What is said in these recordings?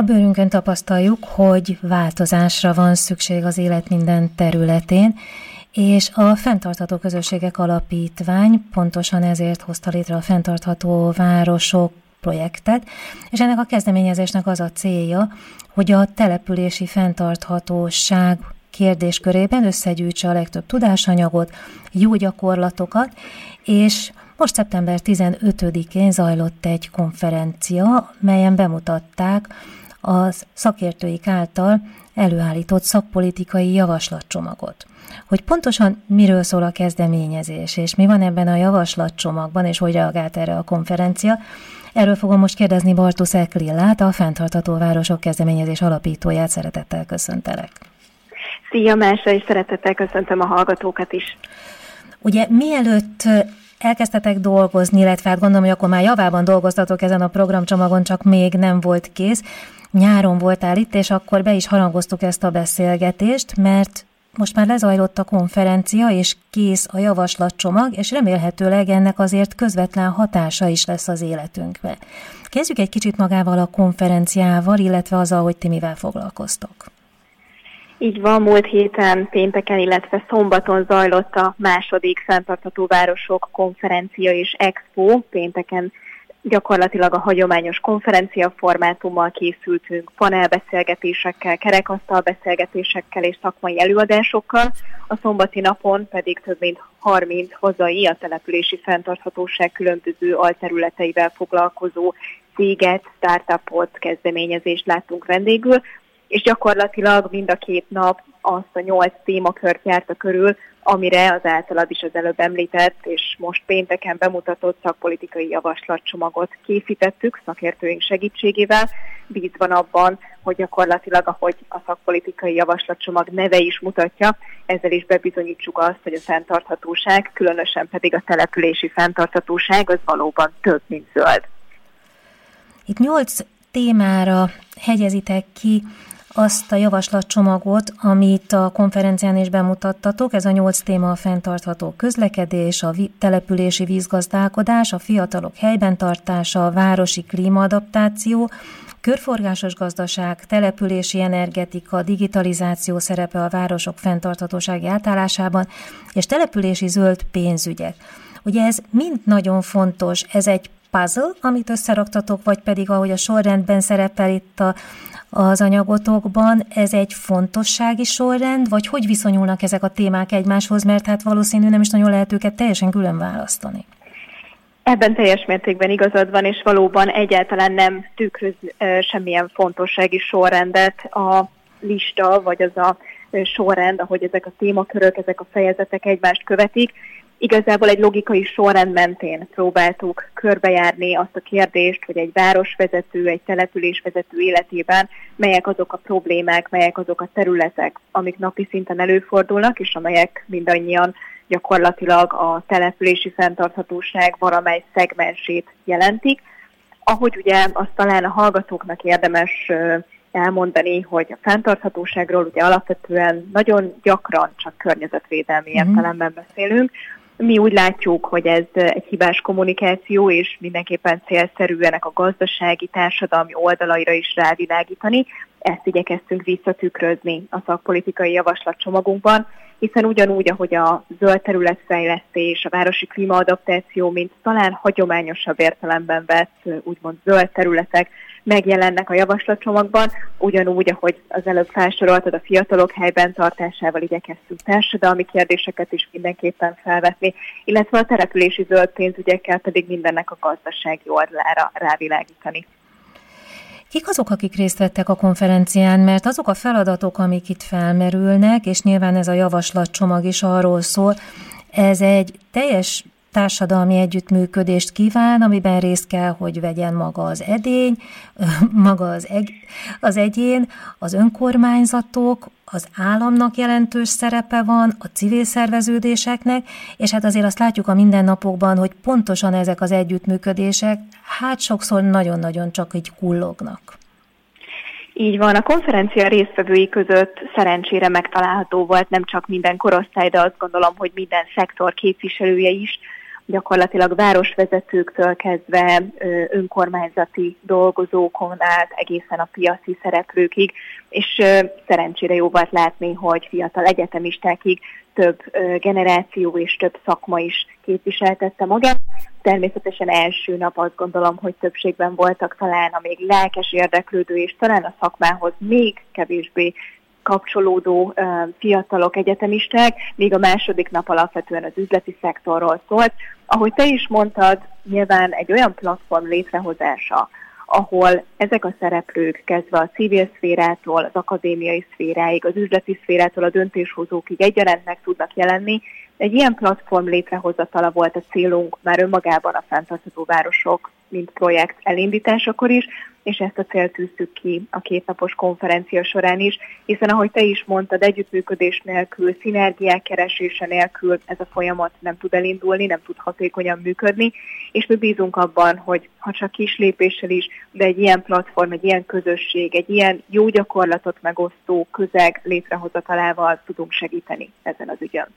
A bőrünkön tapasztaljuk, hogy változásra van szükség az élet minden területén, és a Fentartható Közösségek Alapítvány pontosan ezért hozta létre a Fentartható Városok projektet, és ennek a kezdeményezésnek az a célja, hogy a települési fenntarthatóság kérdéskörében összegyűjtse a legtöbb tudásanyagot, jó gyakorlatokat, és most szeptember 15-én zajlott egy konferencia, melyen bemutatták az szakértőik által előállított szakpolitikai javaslatcsomagot. Hogy pontosan miről szól a kezdeményezés, és mi van ebben a javaslatcsomagban, és hogy reagált erre a konferencia, erről fogom most kérdezni Bartusz Eklillát, a Fenntartható Városok kezdeményezés alapítóját. Szeretettel köszöntelek. Szia, Mása, és szeretettel köszöntöm a hallgatókat is. Ugye mielőtt elkezdtetek dolgozni, illetve hát gondolom, hogy akkor már javában dolgoztatok ezen a programcsomagon, csak még nem volt kész. Nyáron voltál itt, és akkor be is harangoztuk ezt a beszélgetést, mert most már lezajlott a konferencia, és kész a javaslatcsomag, és remélhetőleg ennek azért közvetlen hatása is lesz az életünkbe. Kezdjük egy kicsit magával a konferenciával, illetve azzal, hogy ti mivel foglalkoztok. Így van, múlt héten pénteken, illetve szombaton zajlott a második fenntartható városok konferencia és expo. Pénteken gyakorlatilag a hagyományos konferencia formátummal készültünk, panelbeszélgetésekkel, kerekasztal beszélgetésekkel és szakmai előadásokkal, a szombati napon pedig több mint 30 hazai a települési fenntarthatóság különböző alterületeivel foglalkozó céget, startupot, kezdeményezést láttunk vendégül, és gyakorlatilag mind a két nap azt a nyolc témakört járta körül, amire az általad is az előbb említett, és most pénteken bemutatott szakpolitikai javaslatcsomagot készítettük szakértőink segítségével, bízva abban, hogy gyakorlatilag, ahogy a szakpolitikai javaslatcsomag neve is mutatja, ezzel is bebizonyítsuk azt, hogy a fenntarthatóság, különösen pedig a települési fenntarthatóság az valóban több, mint zöld. Itt nyolc témára hegyezitek ki azt a javaslatcsomagot, amit a konferencián is bemutattatok. Ez a nyolc téma a fenntartható közlekedés, a települési vízgazdálkodás, a fiatalok helyben tartása, a városi klímaadaptáció, körforgásos gazdaság, települési energetika, digitalizáció szerepe a városok fenntarthatósági átállásában, és települési zöld pénzügyek. Ugye ez mind nagyon fontos, ez egy puzzle, amit összeraktatok, vagy pedig ahogy a sorrendben szerepel itt a az anyagotokban, ez egy fontossági sorrend, vagy hogy viszonyulnak ezek a témák egymáshoz, mert hát valószínű nem is nagyon lehet őket teljesen külön választani. Ebben teljes mértékben igazad van, és valóban egyáltalán nem tükröz semmilyen fontossági sorrendet a lista, vagy az a sorrend, ahogy ezek a témakörök, ezek a fejezetek egymást követik. Igazából egy logikai sorrend mentén próbáltuk körbejárni azt a kérdést, hogy egy városvezető, egy településvezető életében melyek azok a problémák, melyek azok a területek, amik napi szinten előfordulnak, és amelyek mindannyian gyakorlatilag a települési fenntarthatóság valamely szegmensét jelentik. Ahogy ugye azt talán a hallgatóknak érdemes elmondani, hogy a fenntarthatóságról ugye alapvetően nagyon gyakran csak környezetvédelmi mm-hmm. értelemben beszélünk, mi úgy látjuk, hogy ez egy hibás kommunikáció, és mindenképpen célszerű ennek a gazdasági, társadalmi oldalaira is rávilágítani. Ezt igyekeztünk visszatükrözni a szakpolitikai javaslatcsomagunkban, hiszen ugyanúgy, ahogy a zöld területfejlesztés, a városi klímaadaptáció, mint talán hagyományosabb értelemben vett úgymond zöld területek megjelennek a javaslatcsomagban, ugyanúgy, ahogy az előbb felsoroltad, a fiatalok helyben tartásával igyekeztünk társadalmi kérdéseket is mindenképpen felvetni, illetve a települési zöld pénzügyekkel pedig mindennek a gazdasági oldalára rávilágítani. Kik azok, akik részt vettek a konferencián, mert azok a feladatok, amik itt felmerülnek, és nyilván ez a javaslatcsomag is arról szól, ez egy teljes társadalmi együttműködést kíván, amiben részt kell, hogy vegyen maga az edény, maga az, egy, az egyén, az önkormányzatok, az államnak jelentős szerepe van, a civil szerveződéseknek, és hát azért azt látjuk a mindennapokban, hogy pontosan ezek az együttműködések hát sokszor nagyon-nagyon csak így kullognak. Így van, a konferencia résztvevői között szerencsére megtalálható volt nem csak minden korosztály, de azt gondolom, hogy minden szektor képviselője is, gyakorlatilag városvezetőktől kezdve önkormányzati dolgozókon át egészen a piaci szereplőkig, és szerencsére jó volt látni, hogy fiatal egyetemistákig több generáció és több szakma is képviseltette magát. Természetesen első nap azt gondolom, hogy többségben voltak talán a még lelkes érdeklődő, és talán a szakmához még kevésbé kapcsolódó fiatalok, egyetemisták, míg a második nap alapvetően az üzleti szektorról szólt. Ahogy te is mondtad, nyilván egy olyan platform létrehozása, ahol ezek a szereplők kezdve a civil szférától, az akadémiai szféráig, az üzleti szférától a döntéshozókig egyaránt meg tudnak jelenni, egy ilyen platform létrehozatala volt a célunk már önmagában a fenntartható városok, mint projekt elindításakor is, és ezt a célt tűztük ki a kétnapos konferencia során is, hiszen ahogy te is mondtad, együttműködés nélkül, szinergiák keresése nélkül ez a folyamat nem tud elindulni, nem tud hatékonyan működni, és mi bízunk abban, hogy ha csak kis lépéssel is, de egy ilyen platform, egy ilyen közösség, egy ilyen jó gyakorlatot megosztó közeg létrehozatalával tudunk segíteni ezen az ügyön.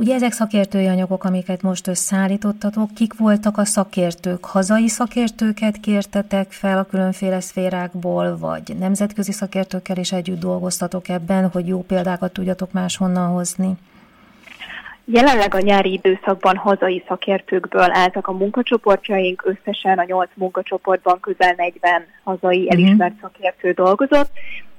Ugye ezek szakértői anyagok, amiket most összeállítottatok, kik voltak a szakértők? Hazai szakértőket kértetek fel a különféle szférákból, vagy nemzetközi szakértőkkel is együtt dolgoztatok ebben, hogy jó példákat tudjatok máshonnan hozni? Jelenleg a nyári időszakban hazai szakértőkből álltak a munkacsoportjaink, összesen a nyolc munkacsoportban közel 40 hazai mhm. elismert szakértő dolgozott,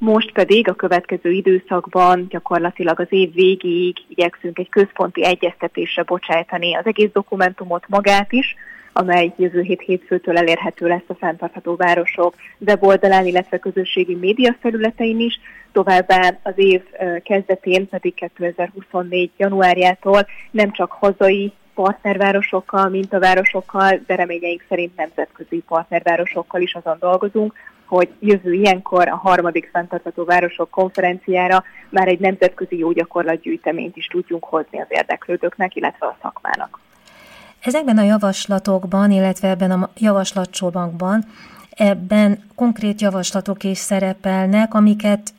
most pedig a következő időszakban gyakorlatilag az év végéig igyekszünk egy központi egyeztetésre bocsájtani az egész dokumentumot magát is, amely jövő hét hétfőtől elérhető lesz a fenntartható városok weboldalán, illetve közösségi média felületein is. Továbbá az év kezdetén, pedig 2024. januárjától nem csak hazai partnervárosokkal, mint a városokkal, de reményeink szerint nemzetközi partnervárosokkal is azon dolgozunk, hogy jövő ilyenkor a harmadik fenntartható városok konferenciára már egy nemzetközi jó gyakorlatgyűjteményt is tudjunk hozni az érdeklődőknek, illetve a szakmának. Ezekben a javaslatokban, illetve ebben a javaslatcsomagban ebben konkrét javaslatok is szerepelnek, amiket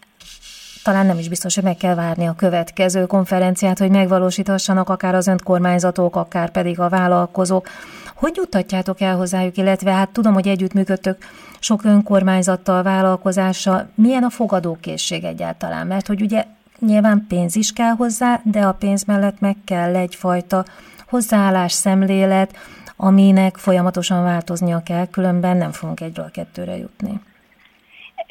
talán nem is biztos, hogy meg kell várni a következő konferenciát, hogy megvalósíthassanak akár az önkormányzatok, akár pedig a vállalkozók. Hogy jutatjátok el hozzájuk, illetve hát tudom, hogy együttműködtök sok önkormányzattal, vállalkozással. Milyen a fogadókészség egyáltalán? Mert hogy ugye nyilván pénz is kell hozzá, de a pénz mellett meg kell egyfajta hozzáállás, szemlélet, aminek folyamatosan változnia kell, különben nem fogunk egyről kettőre jutni.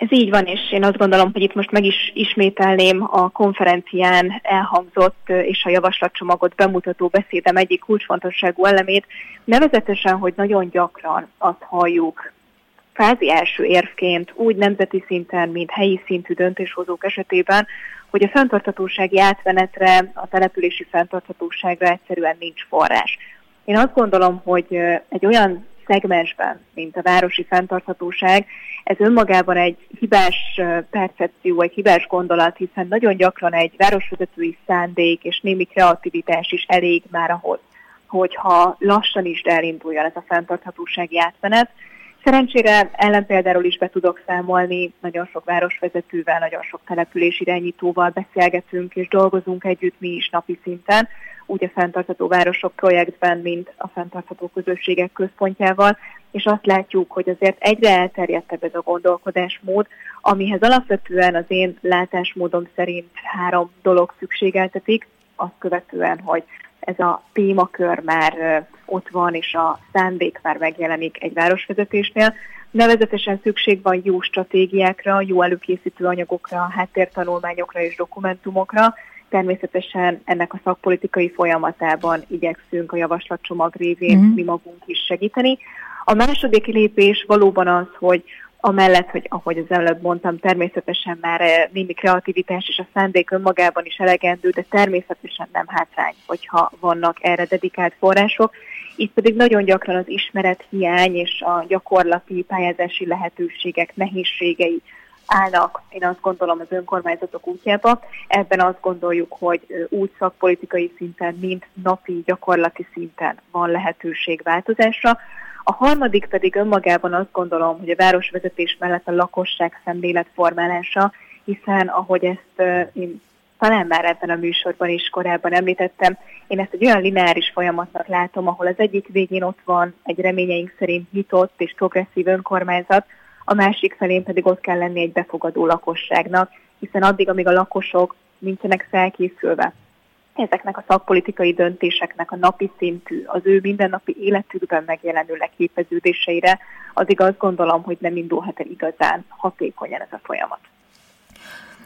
Ez így van, és én azt gondolom, hogy itt most meg is ismételném a konferencián elhangzott és a javaslatcsomagot bemutató beszédem egyik kulcsfontosságú elemét, nevezetesen, hogy nagyon gyakran azt halljuk kvázi első érvként úgy nemzeti szinten, mint helyi szintű döntéshozók esetében, hogy a fenntarthatósági átmenetre, a települési fenntarthatóságra egyszerűen nincs forrás. Én azt gondolom, hogy egy olyan szegmensben, mint a városi fenntarthatóság, ez önmagában egy hibás percepció, egy hibás gondolat, hiszen nagyon gyakran egy városvezetői szándék és némi kreativitás is elég már ahhoz, hogyha lassan is elinduljon ez a fenntarthatósági átmenet, Szerencsére ellenpéldáról is be tudok számolni, nagyon sok városvezetővel, nagyon sok település irányítóval beszélgetünk és dolgozunk együtt mi is napi szinten, úgy a Fenntartható Városok projektben, mint a Fenntartható Közösségek központjával, és azt látjuk, hogy azért egyre elterjedtebb ez a gondolkodásmód, amihez alapvetően az én látásmódom szerint három dolog szükségeltetik, azt követően, hogy ez a témakör már ott van, és a szándék már megjelenik egy városvezetésnél. Nevezetesen szükség van jó stratégiákra, jó előkészítő anyagokra, háttértanulmányokra és dokumentumokra. Természetesen ennek a szakpolitikai folyamatában igyekszünk a javaslatcsomag révén mm-hmm. mi magunk is segíteni. A második lépés valóban az, hogy amellett, hogy ahogy az előbb mondtam, természetesen már eh, némi kreativitás és a szándék önmagában is elegendő, de természetesen nem hátrány, hogyha vannak erre dedikált források. Itt pedig nagyon gyakran az ismeret hiány és a gyakorlati pályázási lehetőségek nehézségei állnak, én azt gondolom, az önkormányzatok útjába. Ebben azt gondoljuk, hogy úgy szakpolitikai szinten, mint napi gyakorlati szinten van lehetőség változásra. A harmadik pedig önmagában azt gondolom, hogy a városvezetés mellett a lakosság szemlélet formálása, hiszen ahogy ezt én talán már ebben a műsorban is korábban említettem, én ezt egy olyan lineáris folyamatnak látom, ahol az egyik végén ott van egy reményeink szerint nyitott és progresszív önkormányzat, a másik felén pedig ott kell lenni egy befogadó lakosságnak, hiszen addig, amíg a lakosok nincsenek felkészülve ezeknek a szakpolitikai döntéseknek a napi szintű, az ő mindennapi életükben megjelenő leképeződéseire, addig azt gondolom, hogy nem indulhat el igazán hatékonyan ez a folyamat.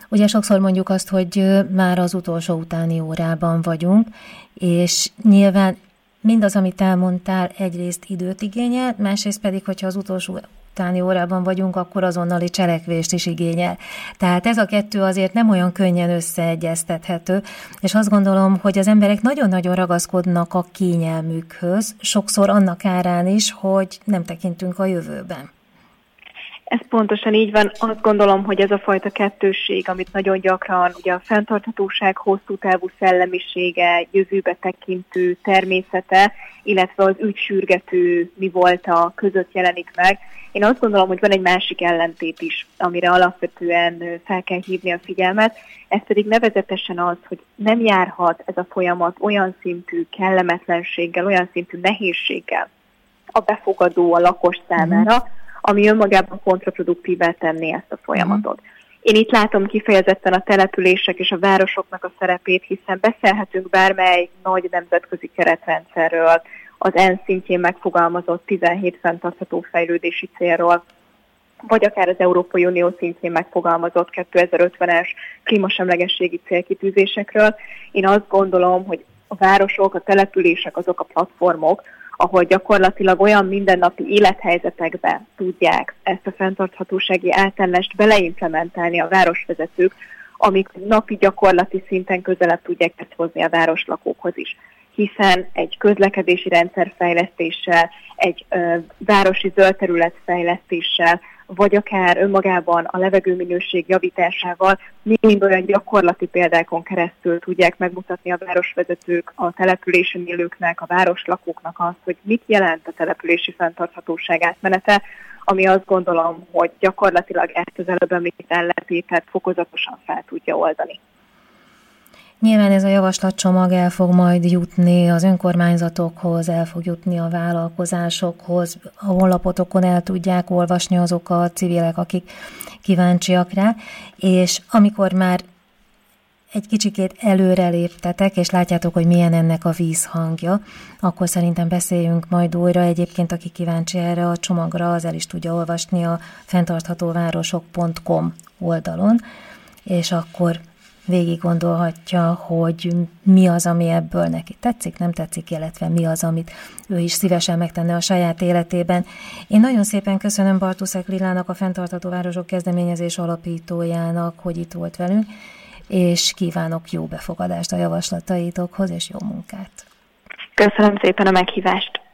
Ugye sokszor mondjuk azt, hogy már az utolsó utáni órában vagyunk, és nyilván mindaz, amit elmondtál, egyrészt időt igényel, másrészt pedig, hogyha az utolsó utáni órában vagyunk, akkor azonnali cselekvést is igényel. Tehát ez a kettő azért nem olyan könnyen összeegyeztethető, és azt gondolom, hogy az emberek nagyon-nagyon ragaszkodnak a kényelmükhöz, sokszor annak árán is, hogy nem tekintünk a jövőben. Ez pontosan így van. Azt gondolom, hogy ez a fajta kettősség, amit nagyon gyakran ugye a fenntarthatóság hosszú távú szellemisége, jövőbe tekintő természete, illetve az ügysürgető mi volt a között jelenik meg. Én azt gondolom, hogy van egy másik ellentét is, amire alapvetően fel kell hívni a figyelmet, ez pedig nevezetesen az, hogy nem járhat ez a folyamat olyan szintű kellemetlenséggel, olyan szintű nehézséggel a befogadó, a lakos számára, mm ami önmagában kontraproduktívá tenné ezt a folyamatot. Én itt látom kifejezetten a települések és a városoknak a szerepét, hiszen beszélhetünk bármely nagy nemzetközi keretrendszerről, az ENSZ szintjén megfogalmazott 17 fenntartható fejlődési célról, vagy akár az Európai Unió szintjén megfogalmazott 2050-es klímasemlegességi célkitűzésekről. Én azt gondolom, hogy a városok, a települések azok a platformok, ahol gyakorlatilag olyan mindennapi élethelyzetekbe tudják ezt a fenntarthatósági átállást beleimplementálni a városvezetők, amik napi gyakorlati szinten közelebb tudják ezt hozni a városlakókhoz is hiszen egy közlekedési rendszer fejlesztéssel, egy ö, városi zöld terület fejlesztéssel, vagy akár önmagában a levegőminőség javításával mind olyan gyakorlati példákon keresztül tudják megmutatni a városvezetők, a településen élőknek, a városlakóknak azt, hogy mit jelent a települési fenntarthatóság átmenete, ami azt gondolom, hogy gyakorlatilag ezt az előbb említett ellentétet fokozatosan fel tudja oldani. Nyilván ez a javaslatcsomag el fog majd jutni az önkormányzatokhoz, el fog jutni a vállalkozásokhoz, a honlapotokon el tudják olvasni azok a civilek, akik kíváncsiak rá, és amikor már egy kicsikét előre léptetek, és látjátok, hogy milyen ennek a vízhangja, akkor szerintem beszéljünk majd újra. Egyébként, aki kíváncsi erre a csomagra, az el is tudja olvasni a fenntarthatóvárosok.com oldalon, és akkor végig gondolhatja, hogy mi az, ami ebből neki tetszik, nem tetszik, illetve mi az, amit ő is szívesen megtenne a saját életében. Én nagyon szépen köszönöm Bartuszek Lilának, a Fentartató Városok kezdeményezés alapítójának, hogy itt volt velünk, és kívánok jó befogadást a javaslataitokhoz, és jó munkát. Köszönöm szépen a meghívást!